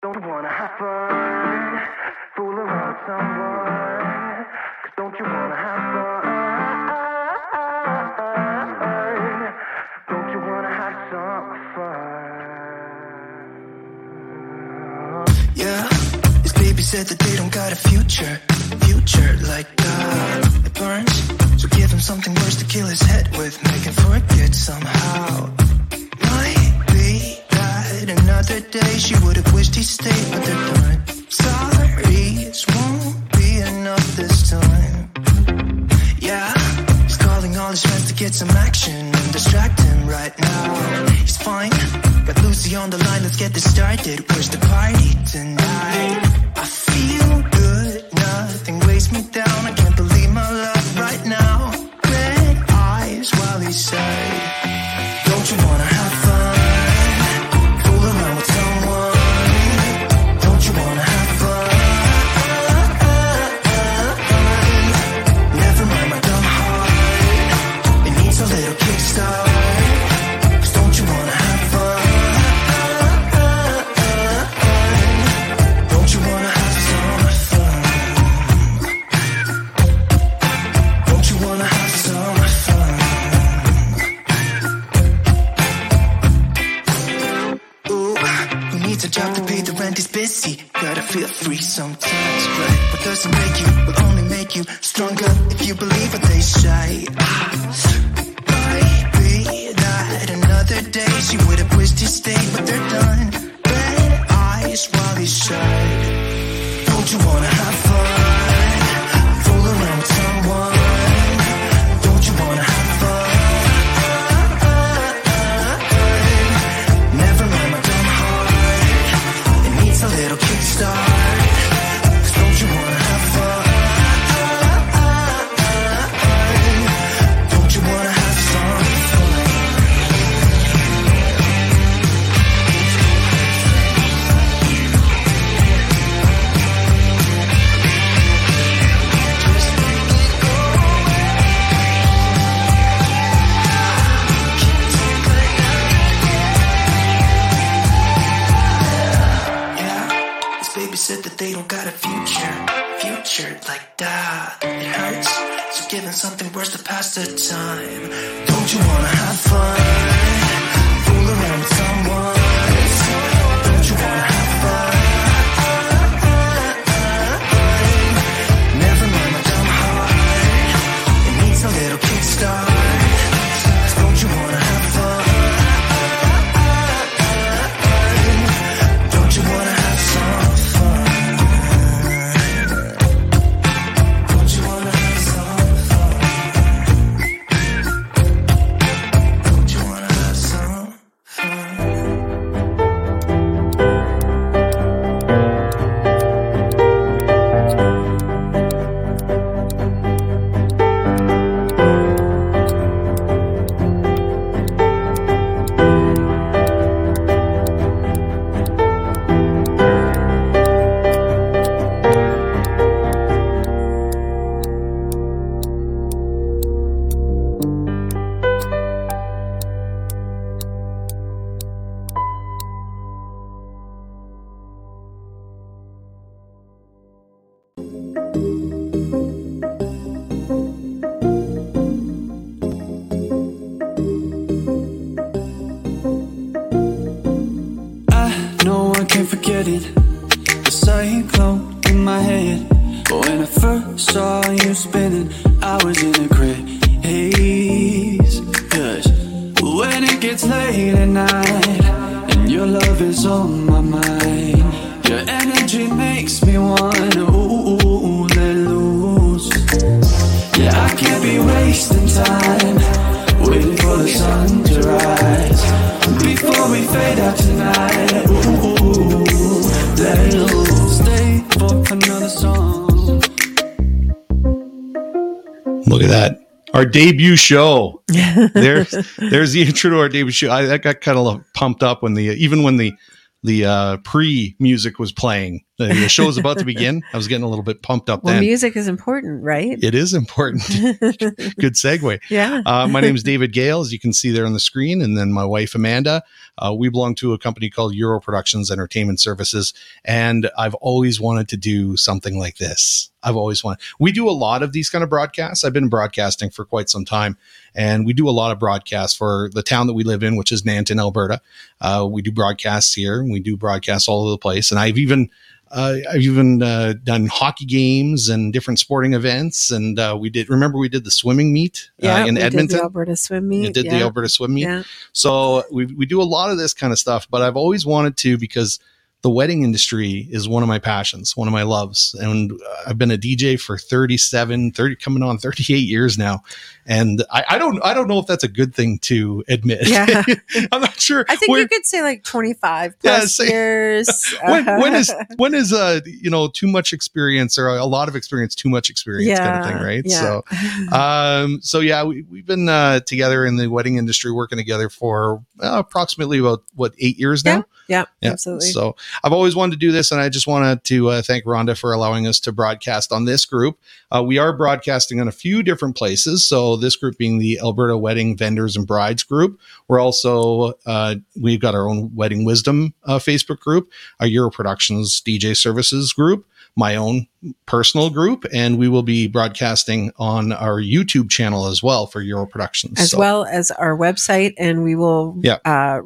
Don't wanna have fun? Fool around someone? Cause don't you wanna have fun? Don't you wanna have some fun? Yeah, his baby said that they don't got a future, future like God. It burns, so give him something worse to kill his head with, make him forget somehow. Might another day she would have wished he stayed, but they're done. Sorry, this won't be enough this time. Yeah, he's calling all his friends to get some action and distract him right now. He's fine, got Lucy on the line, let's get this started. Where's the party tonight? Free sometimes, future, future like that. It hurts, so giving something worse to pass the time. Don't you wanna have fun? Fool around with someone. Debut show. there's there's the intro to our debut show. I, I got kind of pumped up when the even when the the uh, pre music was playing. The, show is about to begin. I was getting a little bit pumped up Well, then. music is important, right? It is important. Good segue. yeah. Uh, my name is David Gale, as you can see there on the screen, and then my wife Amanda. Uh, we belong to a company called Euro Productions Entertainment Services, and I've always wanted to do something like this. I've always wanted. We do a lot of these kind of broadcasts. I've been broadcasting for quite some time, and we do a lot of broadcasts for the town that we live in, which is Nanton, Alberta. Uh, we do broadcasts here, and we do broadcasts all over the place, and I've even uh, I've even uh, done hockey games and different sporting events, and uh, we did. Remember, we did the swimming meet yeah. uh, in we did Edmonton. the Alberta swim meet. We did yeah. the Alberta swim meet. Yeah. So we we do a lot of this kind of stuff, but I've always wanted to because the wedding industry is one of my passions, one of my loves. And I've been a DJ for 37, 30, coming on 38 years now. And I, I don't, I don't know if that's a good thing to admit. Yeah. I'm not sure. I think you could say like 25 Yeah, plus say- years. when, when is when is uh you know too much experience or a lot of experience too much experience kind of thing right yeah. so um so yeah we, we've been uh together in the wedding industry working together for uh, approximately about what eight years now yeah, yeah. absolutely. So I've always wanted to do this, and I just wanted to uh, thank Rhonda for allowing us to broadcast on this group. Uh, we are broadcasting on a few different places. So this group being the Alberta Wedding Vendors and Brides group. We're also uh, we've got our own Wedding Wisdom uh, Facebook group, our Euro Productions DJ Services group, my own personal group, and we will be broadcasting on our YouTube channel as well for Euro Productions. as So- well as our website, and we will Yeah. uh,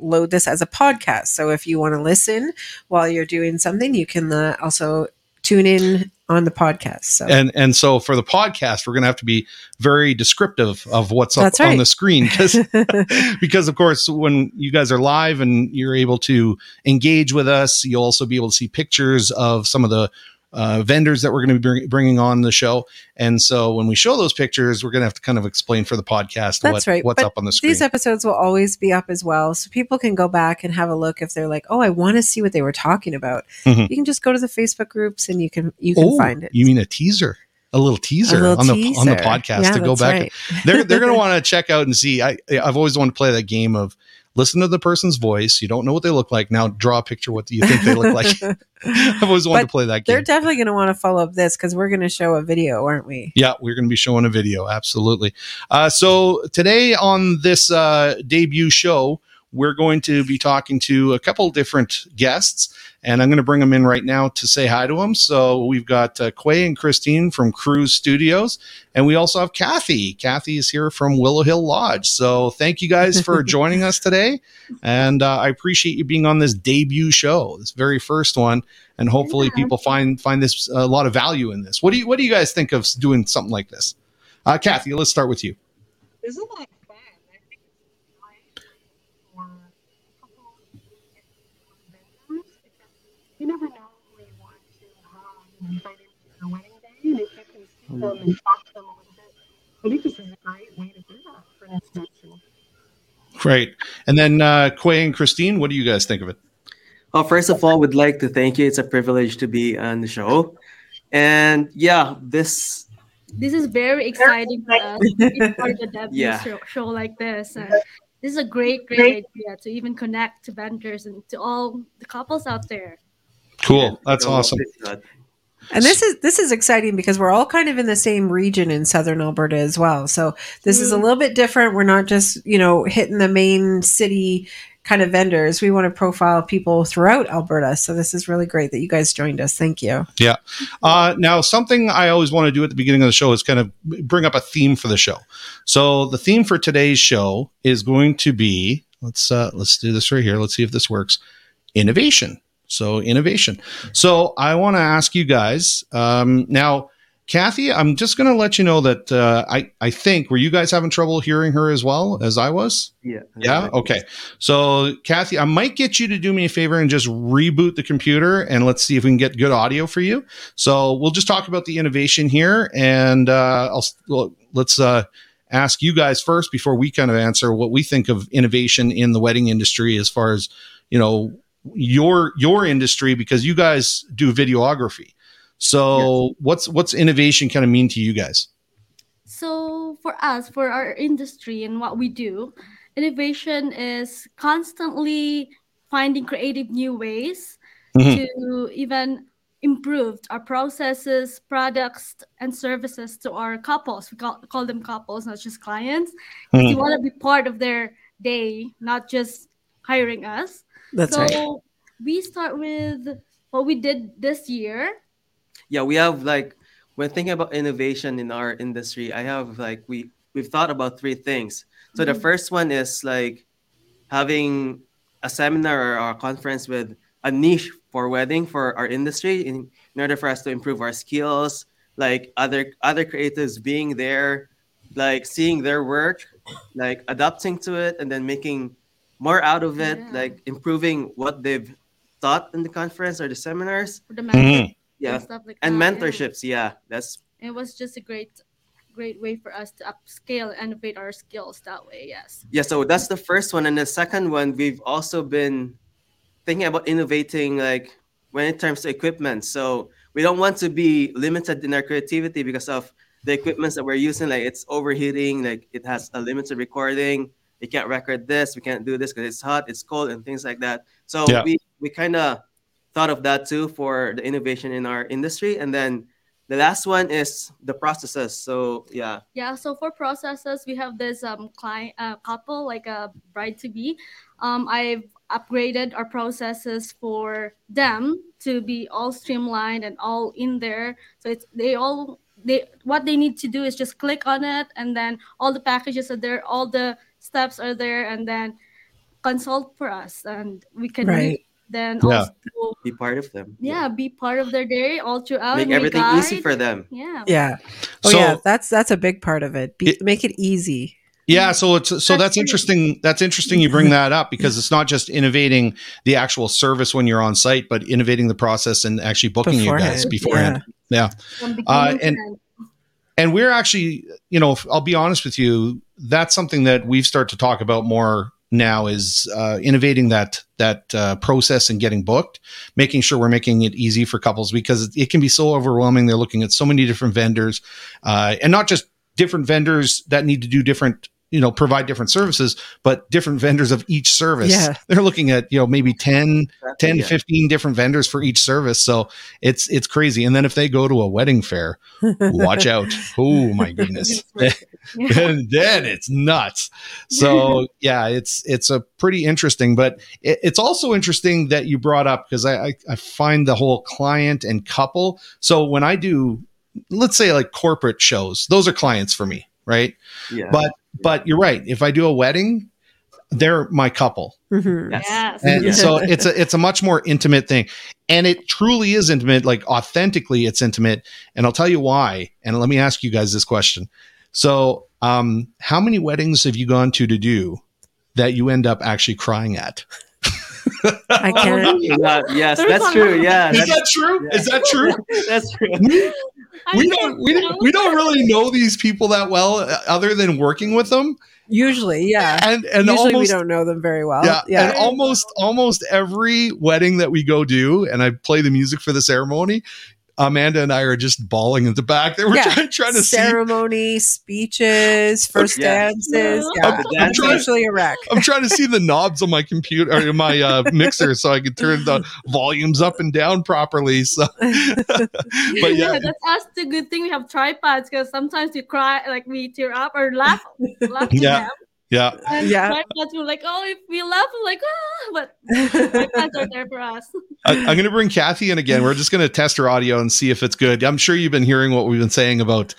reload this as a podcast. So if you want to listen while you're doing something, you can uh, also tune in on the podcast. So and and so for the podcast we're going to have to be very descriptive of what's up That's on the screen because because of course when you guys are live and you're able to engage with us you'll also be able to see pictures of some of the uh, vendors that we're going to be bring, bringing on the show and so when we show those pictures we're going to have to kind of explain for the podcast That's what, right. what's But up on the screen these episodes will always be up as well. So people can go back and have a look if they're like, oh, I want to see what they were talking about. Mhm. You can just go to the Facebook groups and you can you can find it. Oh, you mean a teaser a little teaser A little on the on the podcast Yeah, to go back right. they're they're going to want to check out and see. I I've always wanted to play that game of listen to the person's voice. You don't know what they look like. Now draw a picture. What do you think they look like? I've always wanted But to play that They're definitely going to want to follow up this because we're going to show a video, aren't we? yeah, we're going to be showing a video. Absolutely. Uh, so today on this uh, debut show, we're going to be talking to a couple different guests, and I'm going to bring them in right now to say hi to them. So we've got uh, Quay and Christine from Cruz Studios, and we also have Cathy. Cathy is here from Willow Hill Lodge. So thank you guys for joining us today, and uh, I appreciate you being on this debut show, this very first one, and hopefully people find find this a lot of value in this. What do you What do you guys think of doing something like this? Uh, Cathy, let's start with you. This is like fun. I think it's great for couples vendors because you never know who you want to have invited to your wedding day, and if you can see them and talk to them a little bit, I think this is a great way to do that for an introduction. Great. And then uh, Quay and Christine, what do you guys think of it? Well, first of all, we'd like to thank you. It's a privilege to be on the show. And yeah, this this is very exciting for us to be part of the debut Yeah. show, show like this. And this is a great, great idea to even connect to vendors and to all the couples out there. Cool. That's you awesome. And this is this is exciting because we're all kind of in the same region in southern Alberta as well. So this is a Mm. little bit different. We're not just, you know, hitting the main city kind of vendors. We want to profile people throughout Alberta. So this is really great that you guys joined us. Thank you. Yeah. Uh, now, something I always want to do at the beginning of the show is kind of bring up a theme for the show. So the theme for today's show is going to be let's uh, let's do this right here. Let's see if this works. Innovation. So innovation. So I want to ask you guys um, now. Cathy, I'm just going to let you know that uh, I I think were you guys having trouble hearing her as well as I was? Yeah. Yeah. Okay. So, Cathy, I might get you to do me a favor and just reboot the computer and let's see if we can get good audio for you. So, we'll just talk about the innovation here and uh, I'll let's uh, ask you guys first before we kind of answer what we think of innovation in the wedding industry as far as you know your your industry because you guys do videography. So, what's what's innovation kind of mean to you guys? So for us, for our industry and what we do, innovation is constantly finding creative new ways Mhm. to even improve our processes, products, and services to our couples. We call, call them couples, not just clients. Mhm. We want to be part of their day, not just hiring us. That's so right. we start with what we did this year. yeah we have like when thinking about innovation in our industry i have like we we've thought about three things so the Mhm. first one is like having a seminar or a conference with a niche for wedding for our industry in, in order for us to improve our skills like other other creatives being there like seeing their work like adapting to it and then making more out of it Yeah. like improving what they've taught in the conference or the seminars For the mentorship mm-hmm. yeah and stuff like and that. yeah. mentorships yeah that's It was just a great, great way for us to upscale and innovate our skills that way. Yes. yeah so that's the first one and the second one we've also been thinking about innovating like when it comes to equipment so we don't want to be limited in our creativity because of the equipments that we're using like it's overheating like it has a limited recording we can't record this we can't do this because it's hot it's cold and things like that so Yeah. we we kind of thought of that too for the innovation in our industry and then the last one is the processes so yeah Yeah. So for processes, we have this um client uh, couple like a bride to be. Um, I've upgraded our processes for them to be all streamlined and all in there. So it's they all they what they need to do is just click on it and then all the packages are there, all the steps are there, and then consult for us and we can Right. then Yeah. also be part of them yeah be part of their day all throughout make and we everything easy for them yeah Yeah. Oh So- yeah, that's that's a big part of it. Be, It- make it easy. Yeah, so it's so That's that's interesting. That's interesting you bring that up because it's not just innovating the actual service when you're on site, but innovating the process and actually booking you guys beforehand. Yeah. from Uh, and- And we're actually, you know, I'll be honest with you, that's something that we've started to talk about more now is uh, innovating that that uh, process and getting booked, making sure we're making it easy for couples because it can be so overwhelming. They're looking at so many different vendors, uh, and not just different vendors that need to do different, you know, provide different services, but different vendors of each service. Yeah. They're looking at you know maybe 10, 10 Yeah. 15 different vendors for each service. So it's it's crazy. And then if they go to a wedding fair, watch out. Oh my goodness. Yeah. and then it's nuts. So yeah, it's it's a pretty interesting, but it, it's also interesting that you brought up because I, I I find the whole client and couple. So when I do, let's say like corporate shows, those are clients for me, right? yeah But but you're right. If I do a wedding, they're my couple. Mhm. Yes. Yes. And Yeah. so it's a it's a much more intimate thing. And it truly is intimate, like authentically it's intimate. And I'll tell you why. And let me ask you guys this question. So um how many weddings have you gone to to do that you end up actually crying at? I can't. Yeah, yes, There's that's true. lot. Yeah, Is that's, that true? Is that true? that's true. I we don't we don't we don't really know these people that well uh, other than working with them. Usually, yeah. And and Usually almost we don't know them very well. yeah, Yeah. and almost almost every wedding that we go do, and I play the music for the ceremony. Amanda and I are just bawling in the back. They were Yeah. trying, trying to see. Ceremony, speeches, first Yeah. dances. Yeah. Yeah. I'm- I'm trying- usually a wreck. I'm trying to see the knobs on my computer or my uh, mixer so I can turn the volumes up and down properly. So, but yeah, yeah, that's us. The good thing we have tripods because sometimes you cry, like we tear up or laugh, laugh to Yeah. them. Yeah. And Yeah. tripods were like, oh, if we laugh, we're like, ah, but tripods are there for us. I, I'm going to bring Cathy in again. We're just going to test her audio and see if it's good. I'm sure you've been hearing what we've been saying about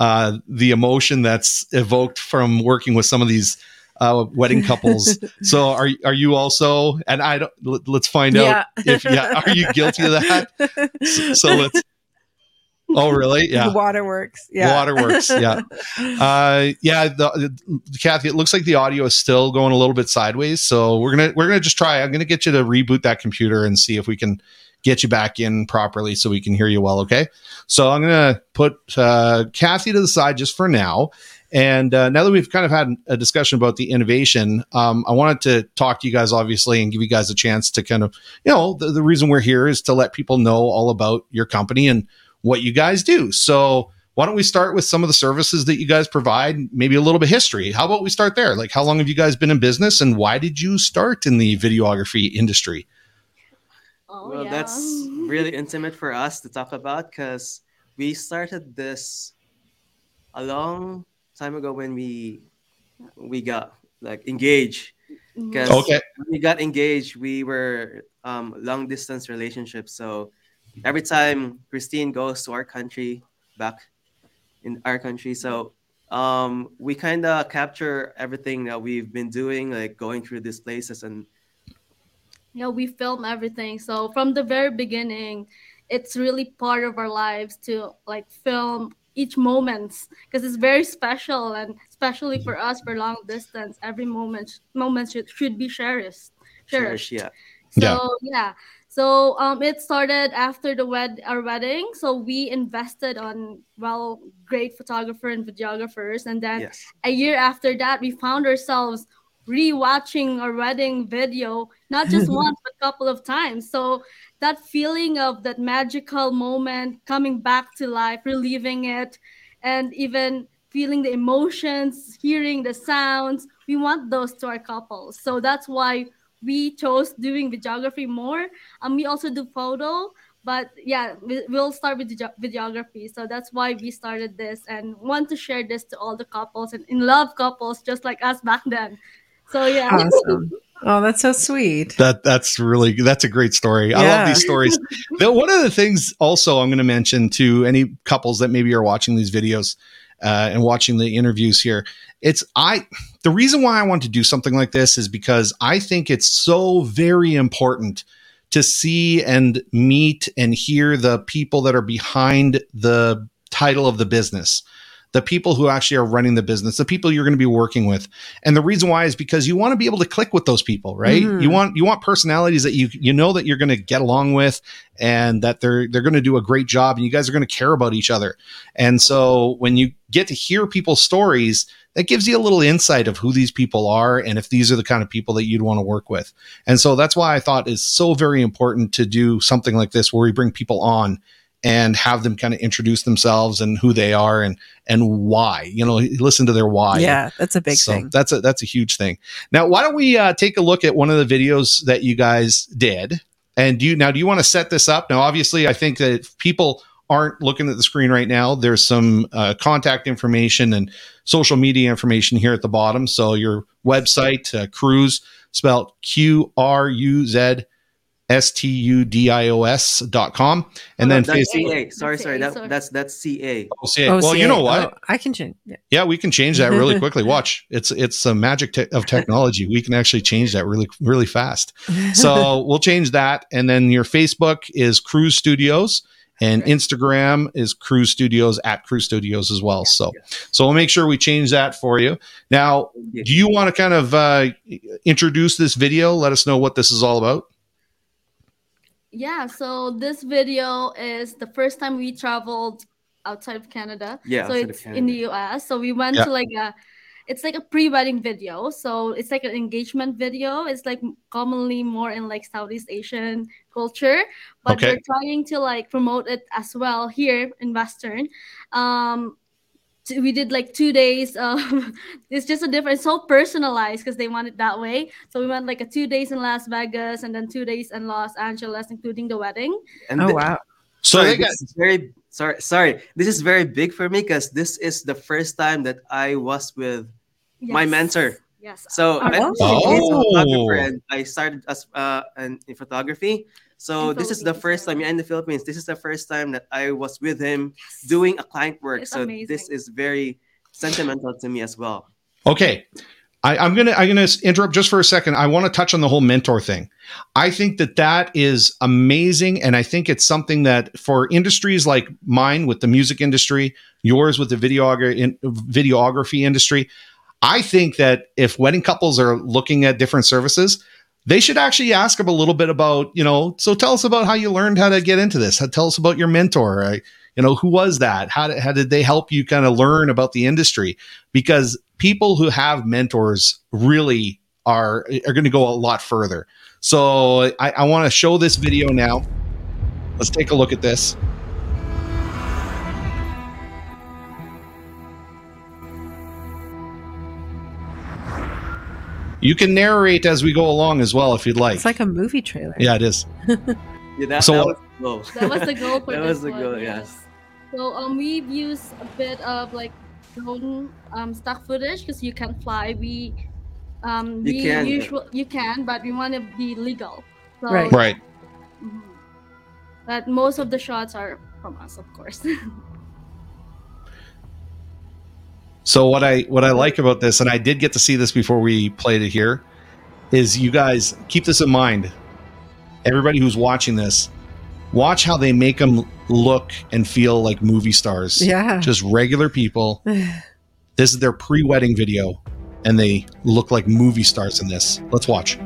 uh, the emotion that's evoked from working with some of these uh, wedding couples. so, are are you also? And I don't. Let, let's find out if yeah. Are you guilty of that? So, so let's. Oh, really? Yeah. The waterworks. Yeah. Waterworks. Yeah. Uh, yeah. The, the, Cathy, it looks like the audio is still going a little bit sideways. So we're gonna we're gonna just try. I'm gonna get you to reboot that computer and see if we can get you back in properly so we can hear you well. Okay. So I'm gonna put uh, Cathy to the side just for now. And uh, now that we've kind of had a discussion about the innovation, um, I wanted to talk to you guys, obviously, and give you guys a chance to kind of, you know, the, the reason we're here is to let people know all about your company and what you guys do. So why don't we start with some of the services that you guys provide, maybe a little bit history. How about we start there? Like how long have you guys been in business and why did you start in the videography industry? Oh, well, yeah. that's really intimate for us to talk about because we started this a long time ago when we we got like engaged. Because Okay. when we got engaged, we were um, long distance relationships. So every time Christine goes to our country, back in our country, so um, we kind of capture everything that we've been doing, like going through these places and Yeah, we film everything. So from the very beginning, it's really part of our lives to like film each moments because it's very special and especially for us for long distance every moment moment should, should be cherished cherished cherish. Yeah. so yeah, so um it started after the wed our wedding so we invested on well great photographer and videographers and then Yes. a year after that, we found ourselves rewatching our wedding video, not just once, but a couple of times. So that feeling of that magical moment coming back to life, reliving it, and even feeling the emotions, hearing the sounds, we want those to our couples. So that's why we chose doing videography more. And we also do photo, but yeah we, we'll start with video- videography so that's why we started this and want to share this to all the couples and in love couples just like us back then so yeah Awesome. Oh, that's so sweet. That that's really that's a great story. I love these stories. But one of the things also I'm going to mention to any couples that maybe are watching these videos uh, and watching the interviews here, it's I the reason why I want to do something like this is because I think it's so very important to see and meet and hear the people that are behind the title of the business. The people who actually are running the business, the people you're going to be working with. And the reason why is because you want to be able to click with those people, right? Mhm. You want you want personalities that you you know that you're going to get along with and that they're they're going to do a great job and you guys are going to care about each other. And so when you get to hear people's stories, that gives you a little insight of who these people are and if these are the kind of people that you'd want to work with. And so that's why I thought it's so very important to do something like this where we bring people on and have them kind of introduce themselves and who they are and and why. You know, listen to their why. Yeah, that's a big So thing. That's a that's a huge thing. Now, why don't we uh, take a look at one of the videos that you guys did? And do you now do you want to set this up? Now, obviously, I think that if people aren't looking at the screen right now, there's some uh, contact information and social media information here at the bottom. So your website, uh, Cruz, spelled Q R U Z S T U D I O S dot com, and Oh, then that's Facebook. CA. Sorry, That's sorry. CA, That, sorry. that's that's CA. Oh, see it. Oh, well, see, you know what? oh, I can change. Yeah. Yeah, we can change that really quickly. Watch, it's it's a magic te- of technology. We can actually change that really really fast. So we'll change that, and then your Facebook is Cruz Studios, and Okay. Instagram is Cruz Studios at Cruz Studios as well. So so we'll make sure we change that for you. Now, Yeah. do you want to kind of uh, introduce this video? Let us know what this is all about. yeah so this video is the first time we traveled outside of canada Yeah, so outside of it's in the us so we went Yeah. to like a it's like a pre-wedding video. So it's like an engagement video. It's like commonly more in like southeast asian culture but Okay. we're trying to like promote it as well here in western. Um t- we did like two days um it's just a different it's so personalized because they want it that way. So we went like a two days in las vegas and then two days in los angeles including the wedding. And Oh thi- wow. So sorry, they got this is very sorry. Sorry, this is very big for me because this is the first time that I was with My mentor. yes So Our I, Oh. photographer Oh. and I started as uh in, in photography. So In this is the first time yeah, in the Philippines. This is the first time that I was with him doing a client work. It's so amazing. this is very sentimental to me as well. Okay. I, I'm gonna I'm gonna interrupt just for a second. I want to touch on the whole mentor thing. I think that that is amazing, and I think it's something that for industries like mine with the music industry, yours with the videogra- in, videography industry, I think that if wedding couples are looking at different services, they should actually ask them a little bit about you know. So tell us about how you learned how to get into this. Tell us about your mentor. I, you know, who was that? How did, how did they help you kind of learn about the industry? Because people who have mentors really are are going to go a lot further. So I, I want to show this video now. Let's take a look at this. You can narrate as we go along as well if you'd like. It's like a movie trailer. yeah, it is. Yeah, that, So- that was the goal. That was the goal for That this was the one, goal, yes. So um, we've used a bit of like drone um, stock footage because you can fly. We um, You we can. usual you can, but we want to be legal. So, Right. Right. mhm. But most of the shots are from us, of course. So what I what I like about this, and I did get to see this before we played it here, is you guys keep this in mind. Everybody who's watching this, watch how they make them look and feel like movie stars. Yeah. Just regular people. this is their pre-wedding video, and they look like movie stars in this. Let's watch.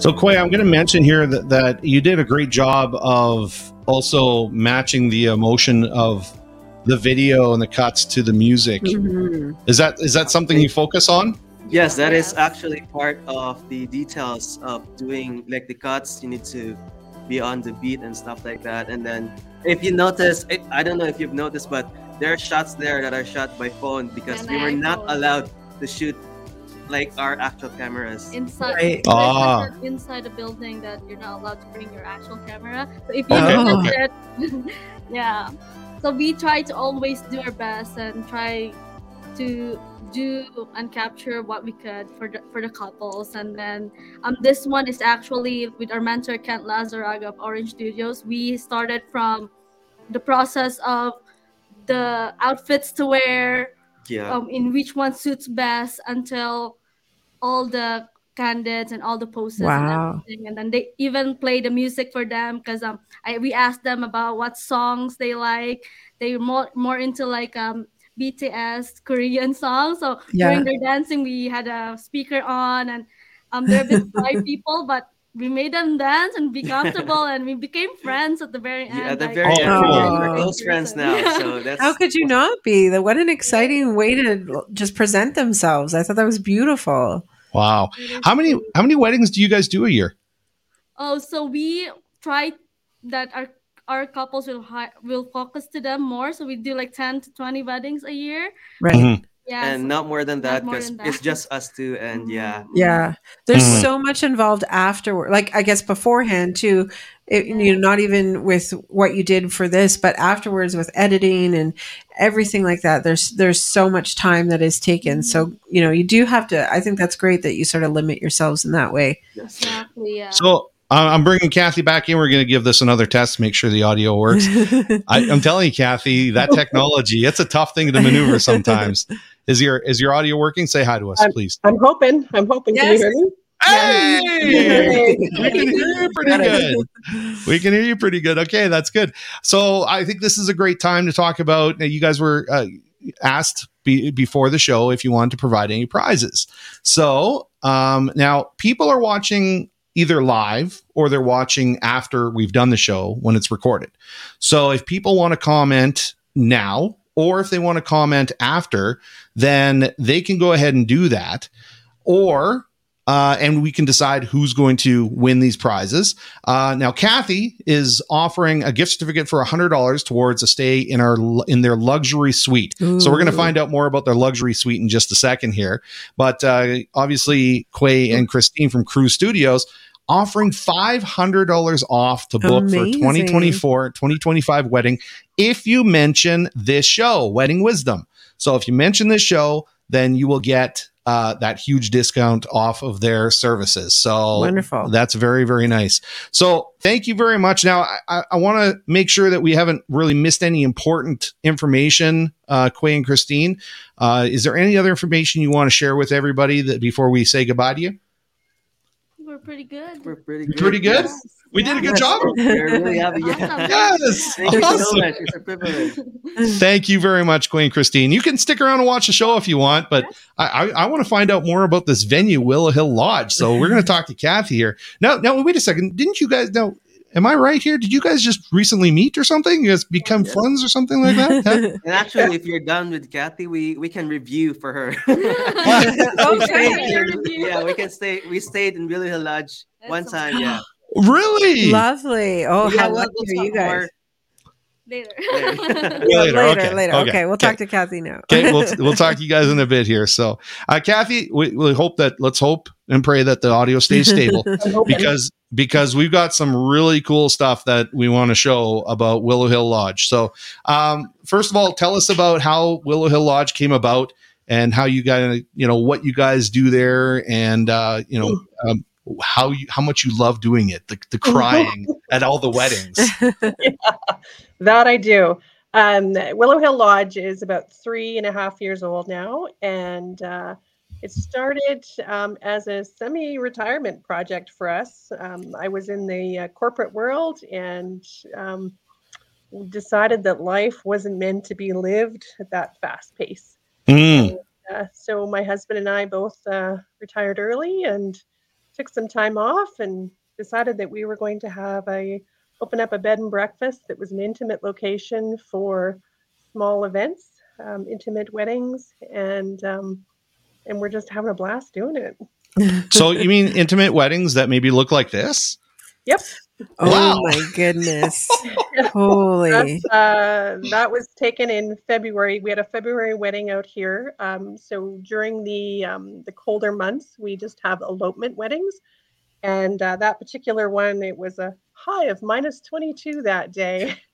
So, Quay, I'm going to mention here that, that you did a great job of also matching the emotion of the video and the cuts to the music. Mhm. Is that is that something you focus on? Yes, that is actually part of the details of doing like the cuts. You need to be on the beat and stuff like that. And then if you notice, I I don't know if you've noticed, but there are shots there that are shot by phone because And we were not iPhone. allowed to shoot like our actual cameras. inside Right. there's Ah. like a- inside the building that you're not allowed to bring your actual camera. So if you Okay, okay. it, yeah. So we try to always do our best and try to do and capture what we could for the for the couples. And then um this one is actually with our mentor Kent Lazaraga of Orange Studios. We started from the process of the outfits to wear, Yeah. um, in which one suits best until all the candidates and all the poses Wow. and everything. And then they even play the music for them because um I, we asked them about what songs they like. They more more into like um BTS Korean songs. So Yeah. during their dancing, we had a speaker on, and um there have been five people, but we made them dance and be comfortable, and we became friends at the very end. Yeah, at the like, very Oh, end, we're- we're close friends now. So that's How could you not be? What an exciting way to just present themselves. I thought that was beautiful. Wow. How many how many weddings do you guys do a year? Oh, so we try that our our couples will hi- will focus to them more. So we do like ten to twenty weddings a year. Right. Mhm. Yeah. and so- not more than that because it's just us two and yeah Yeah. There's Mhm. so much involved afterward. Like, I guess beforehand, too. It, you know, not even with what you did for this, but afterwards with editing and everything like that. There's there's so much time that is taken. So you know, you do have to. I think that's great that you sort of limit yourselves in that way. exactly. Yeah. So I'm bringing Cathy back in. We're going to give this another test, make sure the audio works. I, I'm telling you, Cathy, that technology, it's a tough thing to maneuver sometimes. Is your is your audio working? Say hi to us, I'm- please. I'm hoping. I'm hoping. Can you Yes. hear me? Hey! Yay. we can hear you pretty good. We can hear you pretty good. Okay, that's good. So I think this is a great time to talk about. You guys were uh, asked be, before the show if you wanted to provide any prizes. So um, now people are watching either live or they're watching after we've done the show when it's recorded. So if people want to comment now or if they want to comment after, then they can go ahead and do that. Or uh, and we can decide who's going to win these prizes. Uh, now, Cathy is offering a gift certificate for hundred dollars towards a stay in our in their luxury suite. So we're going to find out more about their luxury suite in just a second here. But uh, obviously, Quay and Christine from Cruz Studios offering $500 off to book Amazing. for 2024 2025 wedding if you mention this show wedding wisdom. So if you mention this show then you will get uh, that huge discount off of their services. So Wonderful. that's very very nice. So thank you very much. Now i, I, want to make sure that we haven't really missed any important information uh, quay and christine. Uh, is there any other information you want to share with everybody that before we say goodbye to you pretty good. We're pretty good. Pretty good? Yes. we did a good job We're really happy. Yeah. Awesome. yes Thank you so much. It's a privilege. Thank you very much, Queen Christine. You can stick around and watch the show if you want, but I, I, I want to find out more about this venue, Willow Hill Lodge. So we're going to talk to Cathy here. Now, now, wait a second. Didn't you guys know? Am I right here? Did you guys just recently meet or something? You guys become Yes. friends or something like that? Yeah? And actually, if you're done with Cathy, we we can review for her. Okay. Yeah, we can stay. We stayed in Willow Hill Lodge That's one awesome. time. Yeah. Really? Lovely. Oh, Yeah, how we'll- lucky are you guys? more. Later. Later. Later, later, okay, later. okay, Okay, we'll okay. talk to Cathy now. okay, we'll we'll talk to you guys in a bit here. So, uh, Cathy, we, we hope that let's hope and pray that the audio stays stable because because we've got some really cool stuff that we want to show about Willow Hill Lodge. So, um, first of all, tell us about how Willow Hill Lodge came about and how you guys, you know, what you guys do there, and uh, you know, um, how you how much you love doing it, the, the crying at all the weddings. That I do. Um, Willow Hill Lodge is about three and a half years old now, and uh, it started um, as a semi-retirement project for us. Um, I was in the uh, corporate world and um, decided that life wasn't meant to be lived at that fast pace. Mm. Uh, so my husband and I both uh, retired early and took some time off and decided that we were going to have a open up a bed and breakfast that was an intimate location for small events, um, intimate weddings, and um, and we're just having a blast doing it. So, you mean intimate weddings that maybe look like this? Yep, Oh Wow. my goodness. Holy. uh, that was taken in February. We had a February wedding out here. Um, so during the um, the colder months, we just have elopement weddings, and uh, that particular one, it was a high of minus twenty two that day.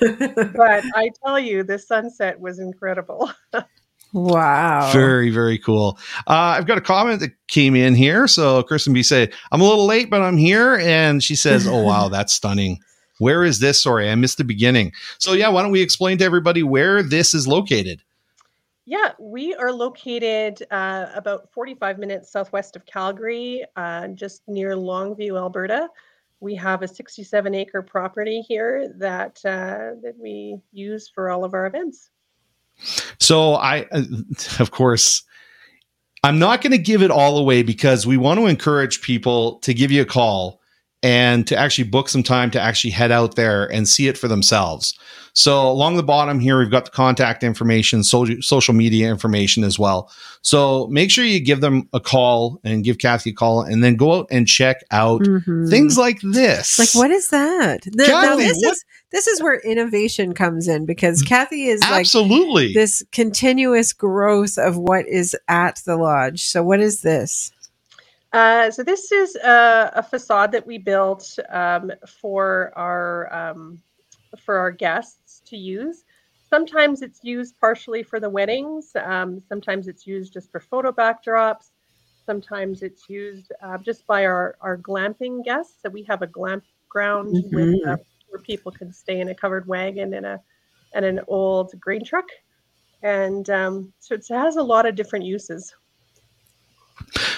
But I tell you, the sunset was incredible. wow. Very, very cool. Uh, I've got a comment that came in here. So Kristen B say, I'm a little late, but I'm here. And she says, Oh wow, that's stunning. Where is this? Sorry, I missed the beginning. So yeah, why don't we explain to everybody where this is located? Yeah, we are located uh, about 45 minutes southwest of Calgary, uh, just near Longview, Alberta. We have a 67 acre property here that uh, that we use for all of our events. So I, uh, of course, I'm not going to give it all away because we want to encourage people to give you a call and to actually book some time to actually head out there and see it for themselves. So along the bottom here, we've got the contact information, social, social media information as well. So make sure you give them a call and give Cathy a call and then go out and check out Mhm. things like this. like what is that? The- now this what- is this is where innovation comes in because Cathy is like Absolutely. this continuous growth of what is at the lodge. So what is this? Uh, so this is a, a facade that we built um, for our um, for our guests to use. Sometimes it's used partially for the weddings. Um, sometimes it's used just for photo backdrops. Sometimes it's used uh, just by our, our glamping guests. So we have a glamp ground with uh, where people can stay in a covered wagon and a and an old grain truck. And um, so it has a lot of different uses.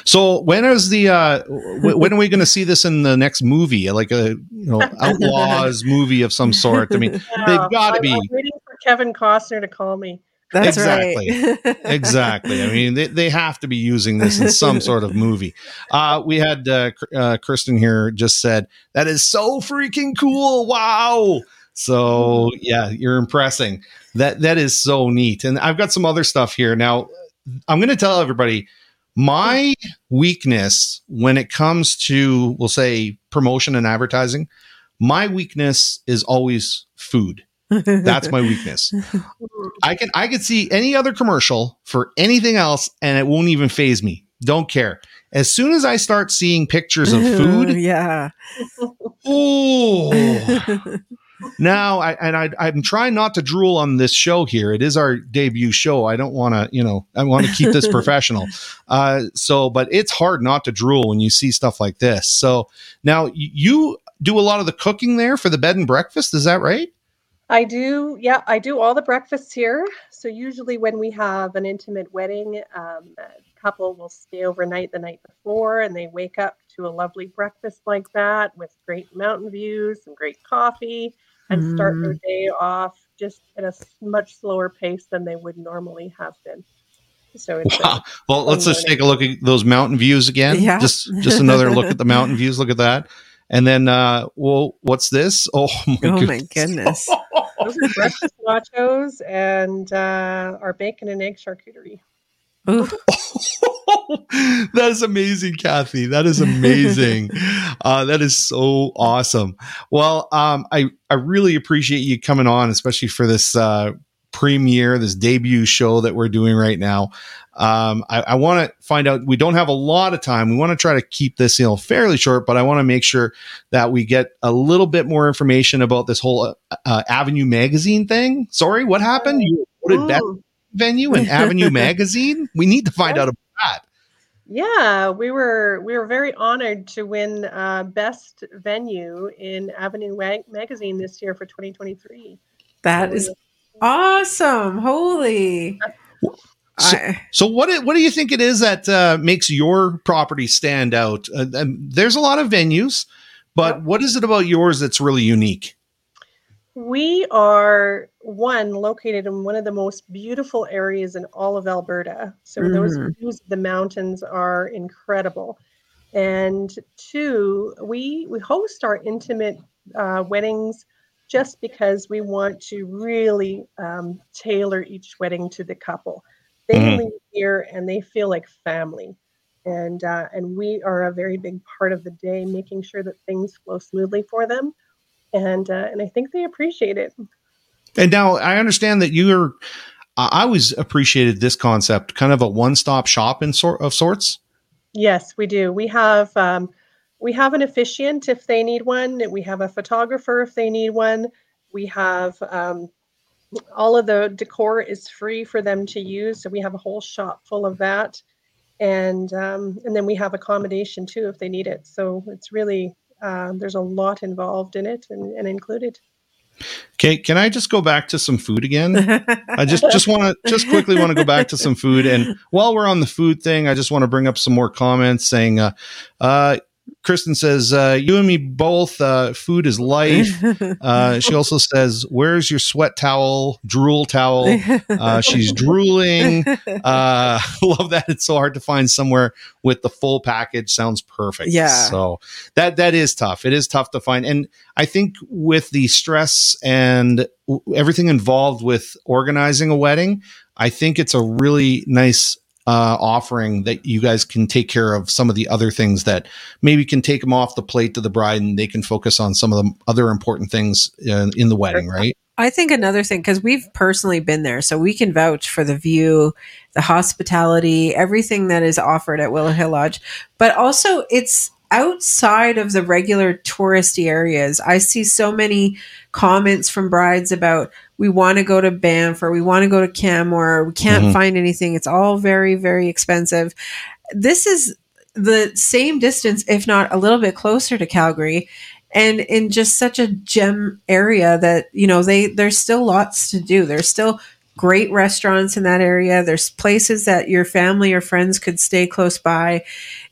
So when is the uh w- when are we going to see this in the next movie? Like a you know outlaws movie of some sort. I mean, they've got to be I'm waiting for Kevin Costner to call me. That's Exactly. right. exactly. I mean, they, they have to be using this in some sort of movie. Uh, we had uh, uh, Kristen here just said that is so freaking cool. Wow. So yeah, you're impressing. That that is so neat. And I've got some other stuff here. Now, I'm going to tell everybody my weakness when it comes to we'll say promotion and advertising, my weakness is always food. That's my weakness. I can I could see any other commercial for anything else and it won't even phase me. Don't care. As soon as I start seeing pictures of food, yeah. oh, now I and I I'm trying not to drool on this show here. It is our debut show. I don't want to, you know, I want to keep this professional. Uh, so, but it's hard not to drool when you see stuff like this. So now you do a lot of the cooking there for the bed and breakfast. Is that right? I do, yeah, I do all the breakfasts here. So usually when we have an intimate wedding, um, a couple will stay overnight the night before, and they wake up to a lovely breakfast like that with great mountain views and great coffee, and start their day off just at a much slower pace than they would normally have been. So it's Wow. Well, let's just take a look at those mountain views again. Yeah. Just just another look at the mountain views. Look at that. And then uh well, what's this? Oh my Oh my goodness. goodness. those are breakfast nachos and uh, our bacon and egg charcuterie. Ooh. that is amazing, Cathy. That is amazing. uh, that is so awesome. Well, um, I I really appreciate you coming on, especially for this uh, premiere, this debut show that we're doing right now. Um, I, I want to find out. We don't have a lot of time. We want to try to keep this, you know, fairly short, but I want to make sure that we get a little bit more information about this whole uh, uh, Avenue Magazine thing. Sorry, what happened? You voted Mm. Venue in Avenue Magazine. We need to find out about that. Yeah, we were we were very honored to win uh, best venue in Avenue Mag- Magazine this year for 2023. That is awesome. Holy. So- I, So what it- what do you think it is that uh, makes your property stand out? Uh, um, there's a lot of venues, but Yep. what is it about yours that's really unique? We are one located in one of the most beautiful areas in all of Alberta. So those Mhm. views of the mountains are incredible. And two, we we host our intimate uh, weddings just because we want to really um, tailor each wedding to the couple. They Mhm. leave here and they feel like family. And uh, and we are a very big part of the day, making sure that things flow smoothly for them and uh, and I think they appreciate it. And now I understand that you're. I always appreciated this concept, kind of a one-stop shop in sort of sorts. Yes, we do. We have um, we have an officiant if they need one. We have a photographer if they need one. We have um, all of the decor is free for them to use, so we have a whole shop full of that, and um, and then we have accommodation too if they need it. So it's really uh, there's a lot involved in it and, and included. Okay, can I just go back to some food again? I just just want to just quickly want to go back to some food. And while we're on the food thing, I just want to bring up some more comments saying, uh, uh, Kristen says, uh, you and me both, uh, food is life. Uh, she also says, where's your sweat towel, drool towel? Uh, she's drooling. Uh, love that. It's so hard to find somewhere with the full package. Sounds perfect. Yeah. So that, that is tough. It is tough to find. And I think with the stress and w- everything involved with organizing a wedding, I think it's a really nice uh, offering that you guys can take care of some of the other things that maybe can take them off the plate to the bride and they can focus on some of the other important things in, in the wedding, right? I think another thing, because we've personally been there, so we can vouch for the view, the hospitality, everything that is offered at Willow Hill Lodge. But also, it's outside of the regular touristy areas. I see so many comments from brides about we want to go to Banff or we want to go to Canmore. We can't Mhm. find anything. It's all very, very expensive. This is the same distance, if not a little bit closer to Calgary and in just such a gem area that you know they there's still lots to do there's still great restaurants in that area there's places that your family or friends could stay close by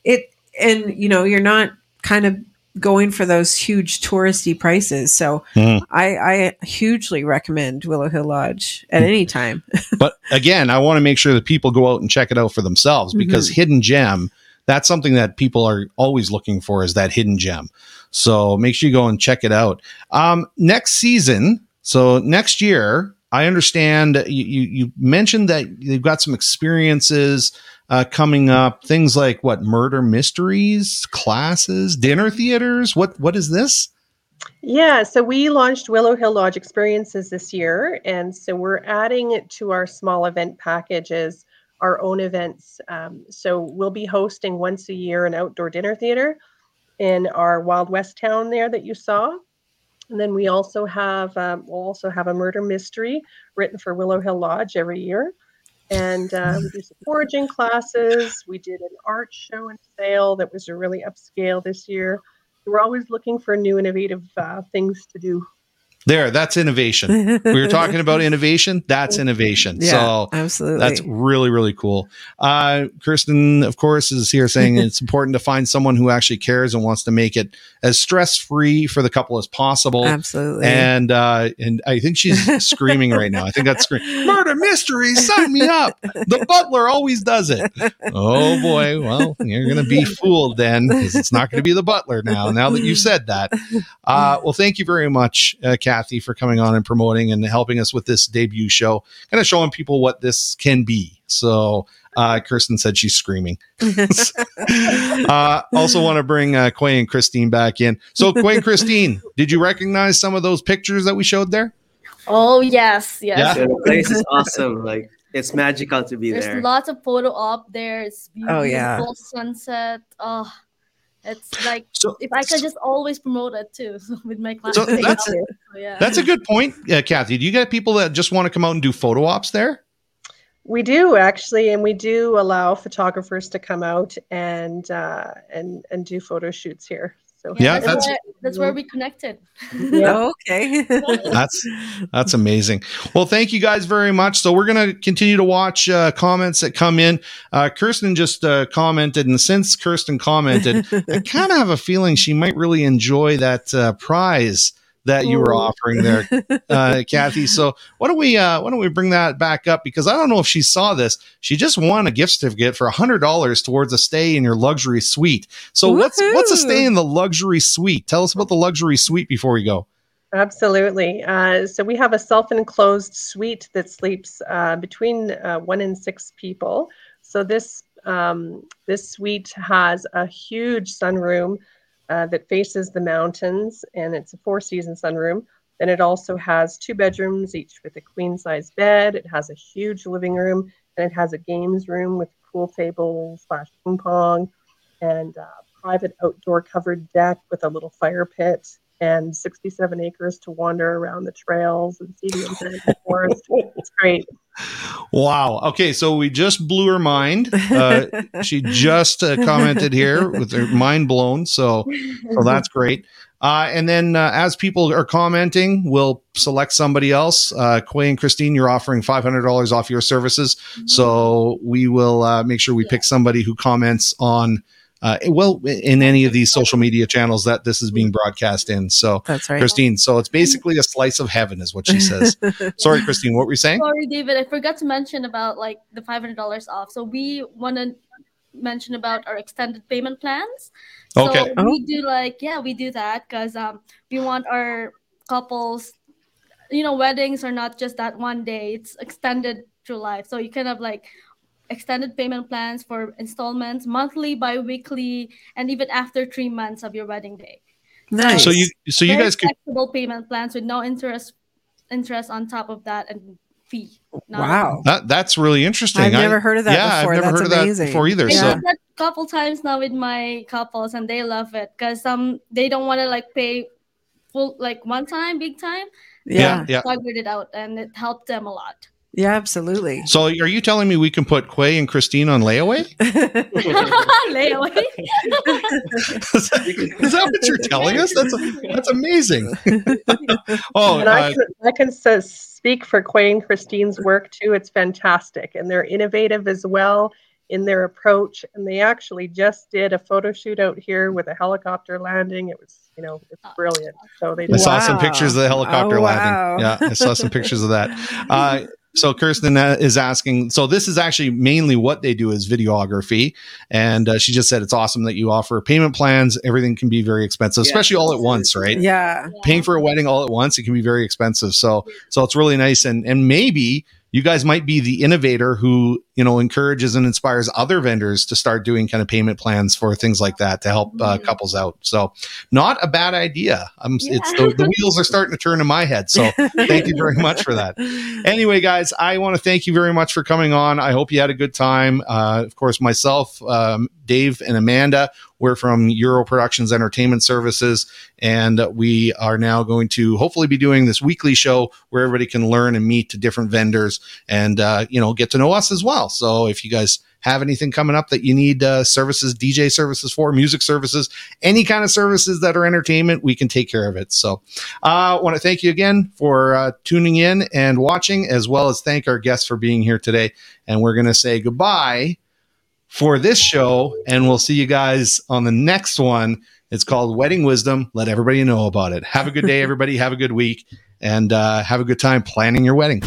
it and you know you're not kind of going for those huge touristy prices so Mhm. i i hugely recommend willow hill lodge at any time but again, I want to make sure that people go out and check it out for themselves because hidden gem, that's something that people are always looking for is that hidden gem. So make sure you go and check it out. Um, next season, so next year, I understand you, you, you mentioned that you've got some experiences uh, coming up. Things like what murder mysteries, classes, dinner theaters. What what is this? Yeah, so we launched Willow Hill Lodge Experiences this year, and so we're adding it to our small event packages, our own events. Um, so we'll be hosting once a year an outdoor dinner theater in our Wild West town there that you saw. And then we also have um, we'll also have a murder mystery written for Willow Hill Lodge every year, and uh, we do some foraging classes. We did an art show and sale that was really upscale this year. We're always looking for new innovative uh, things to do. There, that's innovation. we were talking about innovation. That's innovation. Yeah, so absolutely. that's really, really cool. Uh, Kirsten, of course, is here saying it's important to find someone who actually cares and wants to make it as stress free for the couple as possible. Absolutely. And uh, and I think she's screaming right now. I think that's screaming. Murder mystery, sign me up. The butler always does it. Oh boy, well you're gonna be fooled then because it's not gonna be the butler now. Now that you've said that, uh, well, thank you very much, uh, Cathy, for coming on and promoting and helping us with this debut show, kind of showing people what this can be. So. Uh, Kirsten said she's screaming. uh, also, want to bring uh, Quay and Christine back in. So, Quay and Christine, did you recognize some of those pictures that we showed there? Oh yes, yes. Yeah. So the place is awesome. Like it's magical to be There's there. There's lots of photo op there. It's beautiful Oh, yeah. sunset. Oh, it's like So, if I could just always promote it too with my clients. So that's- So, yeah. That's a good point, uh, Cathy. Do you get people that just want to come out and do photo ops there? We do actually, and we do allow photographers to come out and uh, and and do photo shoots here. So Yeah, that's, that's- where, that's where we connected. yeah. okay. That's that's amazing. Well, thank you guys very much. So we're gonna continue to watch uh, comments that come in. Uh, Kirsten just uh, commented, and since Kirsten commented, I kind of have a feeling she might really enjoy that uh, prize that you were offering there, uh, Cathy. So why don't we uh, why don't we bring that back up? Because I don't know if she saw this. She just won a gift certificate for hundred dollars towards a stay in your luxury suite. So what's what's a stay in the luxury suite? Tell us about the luxury suite before we go. Absolutely. Uh, so we have a self-enclosed suite that sleeps uh, between uh, one and six people. So this um, this suite has a huge sunroom uh, that faces the mountains, and it's a four-season sunroom. Then it also has two bedrooms, each with a queen-size bed. It has a huge living room, and it has a games room with pool table slash ping pong, and private outdoor covered deck with a little fire pit and 67 acres to wander around the trails and see the enchanted forest. It's great. Wow. Okay, so we just blew her mind. Uh, she just uh, commented here with her mind blown. So, so that's great. Uh, and then uh, as people are commenting, we'll select somebody else. Uh, Quay and Christine, you're offering $500 off your services. So we will uh, make sure we pick somebody who comments on, uh, well, in any of these social media channels that this is being broadcast in. So, That's right. Christine, so it's basically a slice of heaven, is what she says. Sorry, Christine, what were you saying? Sorry, David. I forgot to mention about like the five hundred dollars off. So we want to mention about our extended payment plans. So Okay. we do like yeah, we do that because um we want our couples, you know, weddings are not just that one day. It's extended through life. So you kind of like extended payment plans for installments, monthly, bi-weekly, and even after three months of your wedding day. Nice. So you, so you Very guys could flexible payment plans with no interest interest on top of that and fee. Not wow. That that's really interesting. I've I- never heard of that yeah, before. I've never That's heard of amazing. that before either. Yeah. So did that a couple times now with my couples, and they love it because um they don't want to like pay full like one time, big time. Yeah. yeah. Figured it out, and it helped them a lot. Yeah, absolutely. So are you telling me we can put Quay and Christine on layaway? Layaway. is that what you're telling us? That's that's amazing. oh, And I uh, can, I can s- speak for Quay and Christine's work too. It's fantastic. And they're innovative as well in their approach. And they actually just did a photo shoot out here with a helicopter landing. It was, you know, it's brilliant. So they I saw some pictures of the helicopter Oh, landing. wow. Yeah, I saw some pictures of that. Uh, so Kirsten is asking. So this is actually mainly what they do is videography, and uh, she just said it's awesome that you offer payment plans. Everything can be very expensive, Yeah, especially all at once, right? Yeah. Paying for a wedding all at once, it can be very expensive. So so it's really nice, and and maybe you guys might be the innovator who you know encourages and inspires other vendors to start doing kind of payment plans for things like that to help uh, couples out. So not a bad idea. I'm, It's the, the wheels are starting to turn in my head. So thank you very much for that. Anyway, guys, I want to thank you very much for coming on. I hope you had a good time. Uh, of course, myself, um, Dave, and Amanda, we're from Euro Productions Entertainment Services, and we are now going to hopefully be doing this weekly show where everybody can learn and meet different vendors and uh, you know get to know us as well. So if you guys have anything coming up that you need uh, services, DJ services for, music services, any kind of services that are entertainment, we can take care of it. So I uh, want to thank you again for uh, tuning in and watching, as well as thank our guests for being here today. And we're going to say goodbye for this show, and we'll see you guys on the next one. It's called Wedding Wisdom. Let everybody know about it. Have a good day, everybody. have a good week, and uh, have a good time planning your wedding.